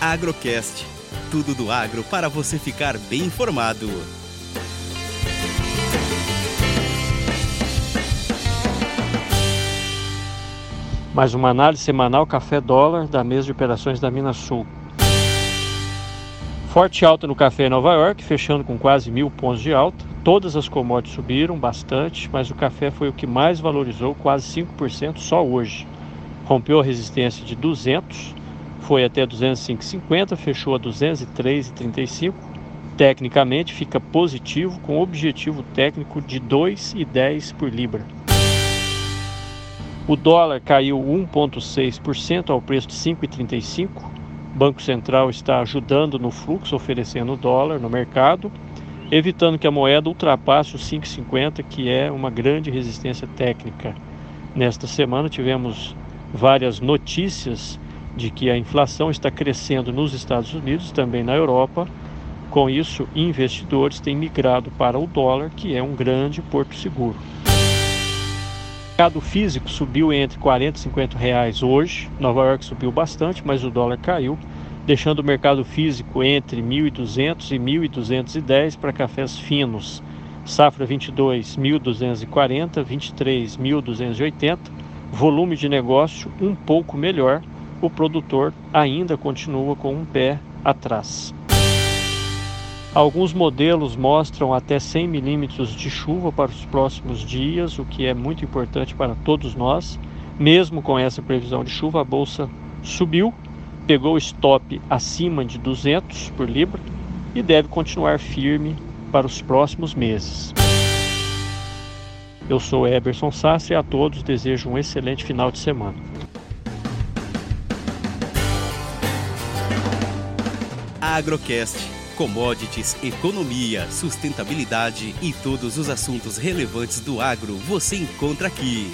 Agrocast. Tudo do agro para você ficar bem informado. Mais uma análise semanal café dólar da mesa de operações da Minas Sul. Forte alta no café em Nova York, fechando com quase mil pontos de alta. Todas as commodities subiram bastante, mas o café foi o que mais valorizou, quase 5% só hoje. Rompeu a resistência de 200, foi até 205,50, fechou a 203,35. Tecnicamente fica positivo com objetivo técnico de 2,10 por libra. O dólar caiu 1,6% ao preço de 5,35 o Banco Central está ajudando no fluxo, oferecendo dólar no mercado, evitando que a moeda ultrapasse os 5,50, que é uma grande resistência técnica. Nesta semana tivemos várias notícias de que a inflação está crescendo nos Estados Unidos, também na Europa. Com isso, investidores têm migrado para o dólar, que é um grande porto seguro. O mercado físico subiu entre 40 e 50 reais hoje. Nova York subiu bastante, mas o dólar caiu, deixando o mercado físico entre 1.200 e 1.210 para cafés finos. Safra 22, 1.240, 23, 1.280. Volume de negócio um pouco melhor. O produtor ainda continua com um pé atrás. Alguns modelos mostram até 100 milímetros de chuva para os próximos dias, o que é muito importante para todos nós. Mesmo com essa previsão de chuva, a bolsa subiu, pegou stop acima de 200 por libra e deve continuar firme para os próximos meses. Eu sou Eberson Sassi e a todos desejo um excelente final de semana. Agrocast commodities, economia, sustentabilidade e todos os assuntos relevantes do agro você encontra aqui.